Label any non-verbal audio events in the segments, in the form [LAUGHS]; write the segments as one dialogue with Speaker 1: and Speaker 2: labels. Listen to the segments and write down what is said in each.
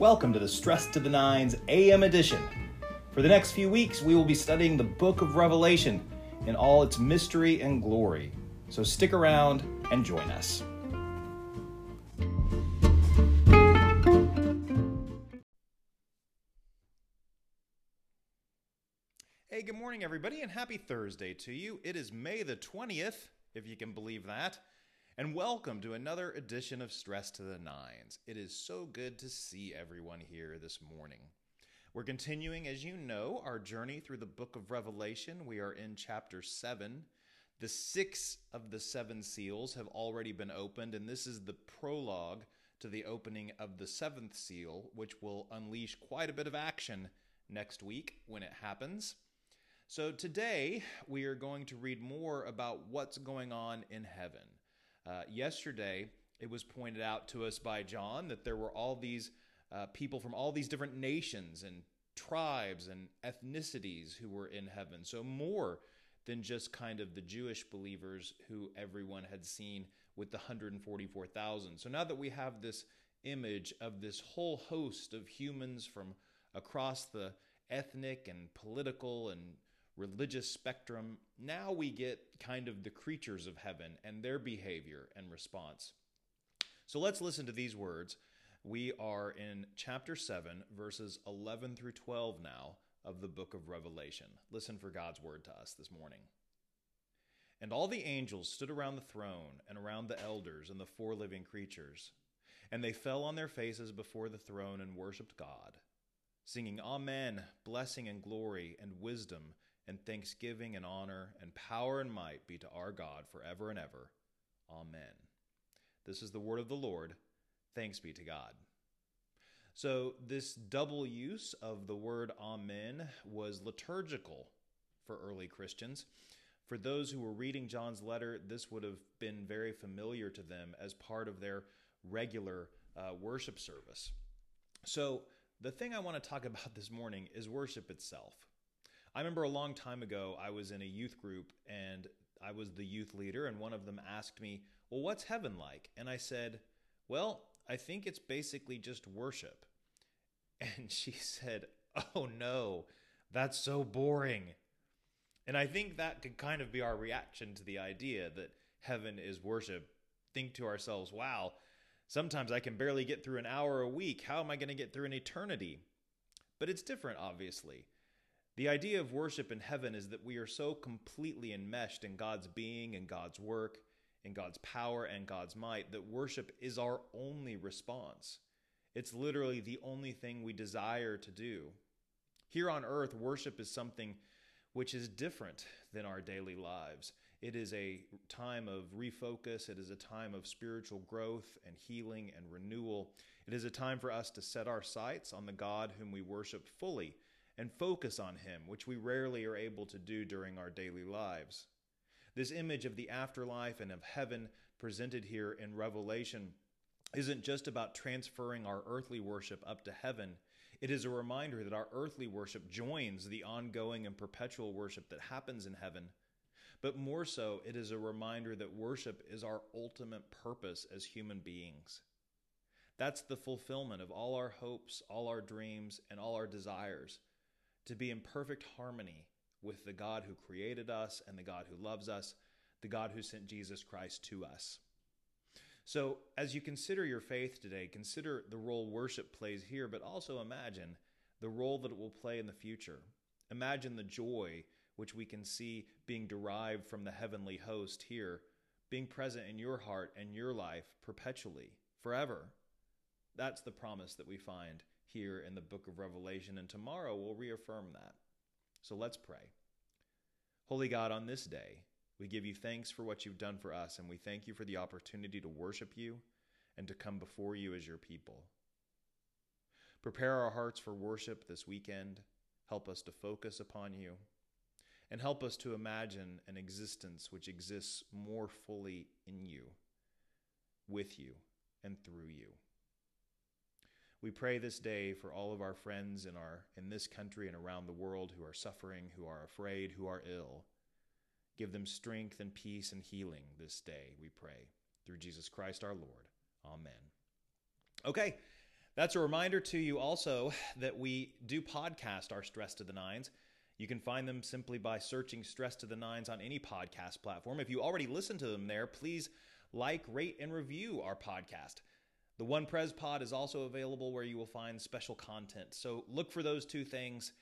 Speaker 1: Welcome to the Stress to the Nines AM edition. For the next few weeks, we will be studying the book of Revelation in all its mystery and glory. So stick around and join us. Hey, good morning, everybody, and happy Thursday to you. It is May the 20th, if you can believe that. And welcome to another edition of Stress to the Nines. It is so good to see everyone here this morning. We're continuing, as you know, our journey through the book of Revelation. We are in chapter 7. The six of the seven seals have already been opened, and this is the prologue to the opening of the seventh seal, which will unleash quite a bit of action next week when it happens. So, today we are going to read more about what's going on in heaven. Uh, yesterday, it was pointed out to us by John that there were all these uh, people from all these different nations and tribes and ethnicities who were in heaven. So, more than just kind of the Jewish believers who everyone had seen with the 144,000. So, now that we have this image of this whole host of humans from across the ethnic and political and religious spectrum, now we get kind of the creatures of heaven and their behavior and response. So let's listen to these words. We are in chapter 7, verses 11 through 12 now of the book of Revelation. Listen for God's word to us this morning. And all the angels stood around the throne and around the elders and the four living creatures. And they fell on their faces before the throne and worshiped God, singing, Amen, blessing and glory and wisdom and thanksgiving and honor and power and might be to our God forever and ever. Amen. This is the word of the Lord. Thanks be to God. So, this double use of the word Amen was liturgical for early Christians. For those who were reading John's letter, this would have been very familiar to them as part of their regular uh, worship service. So, the thing I want to talk about this morning is worship itself. I remember a long time ago, I was in a youth group and I was the youth leader, and one of them asked me, Well, what's heaven like? And I said, Well, I think it's basically just worship. [LAUGHS] And she said, Oh no, that's so boring. And I think that could kind of be our reaction to the idea that heaven is worship. Think to ourselves, wow, sometimes I can barely get through an hour a week. How am I going to get through an eternity? But it's different, obviously. The idea of worship in heaven is that we are so completely enmeshed in God's being and God's work, in God's power and God's might, that worship is our only response. It's literally the only thing we desire to do. Here on earth, worship is something which is different than our daily lives. It is a time of refocus. It is a time of spiritual growth and healing and renewal. It is a time for us to set our sights on the God whom we worship fully and focus on Him, which we rarely are able to do during our daily lives. This image of the afterlife and of heaven presented here in Revelation isn't just about transferring our earthly worship up to heaven. It is a reminder that our earthly worship joins the ongoing and perpetual worship that happens in heaven. But more so, it is a reminder that worship is our ultimate purpose as human beings. That's the fulfillment of all our hopes, all our dreams, and all our desires to be in perfect harmony with the God who created us and the God who loves us, the God who sent Jesus Christ to us. So, as you consider your faith today, consider the role worship plays here, but also imagine the role that it will play in the future. Imagine the joy which we can see being derived from the heavenly host here, being present in your heart and your life perpetually, forever. That's the promise that we find here in the book of Revelation, and tomorrow we'll reaffirm that. So let's pray. Holy God, on this day, we give you thanks for what you've done for us, and we thank you for the opportunity to worship you and to come before you as your people. Prepare our hearts for worship this weekend. Help us to focus upon you. And help us to imagine an existence which exists more fully in you, with you, and through you. We pray this day for all of our friends in our in this country and around the world who are suffering, who are afraid, who are ill. Give them strength and peace and healing this day, we pray. Through Jesus Christ our Lord. Amen. Okay, That's a reminder to you also that we do podcast our Stress to the Nines. You can find them simply by searching Stress to the Nines on any podcast platform. If you already listen to them there, please like, rate, and review our podcast. The One Pres Pod is also available where you will find special content. So look for those two things.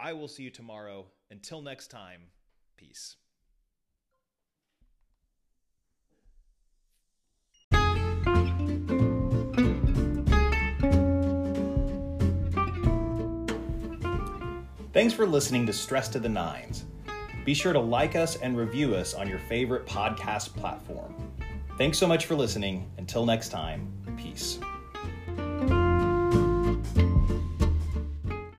Speaker 1: I will see you tomorrow. Until next time, peace. Thanks for listening to Stress to the Nines. Be sure to like us and review us on your favorite podcast platform. Thanks so much for listening. Until next time, peace.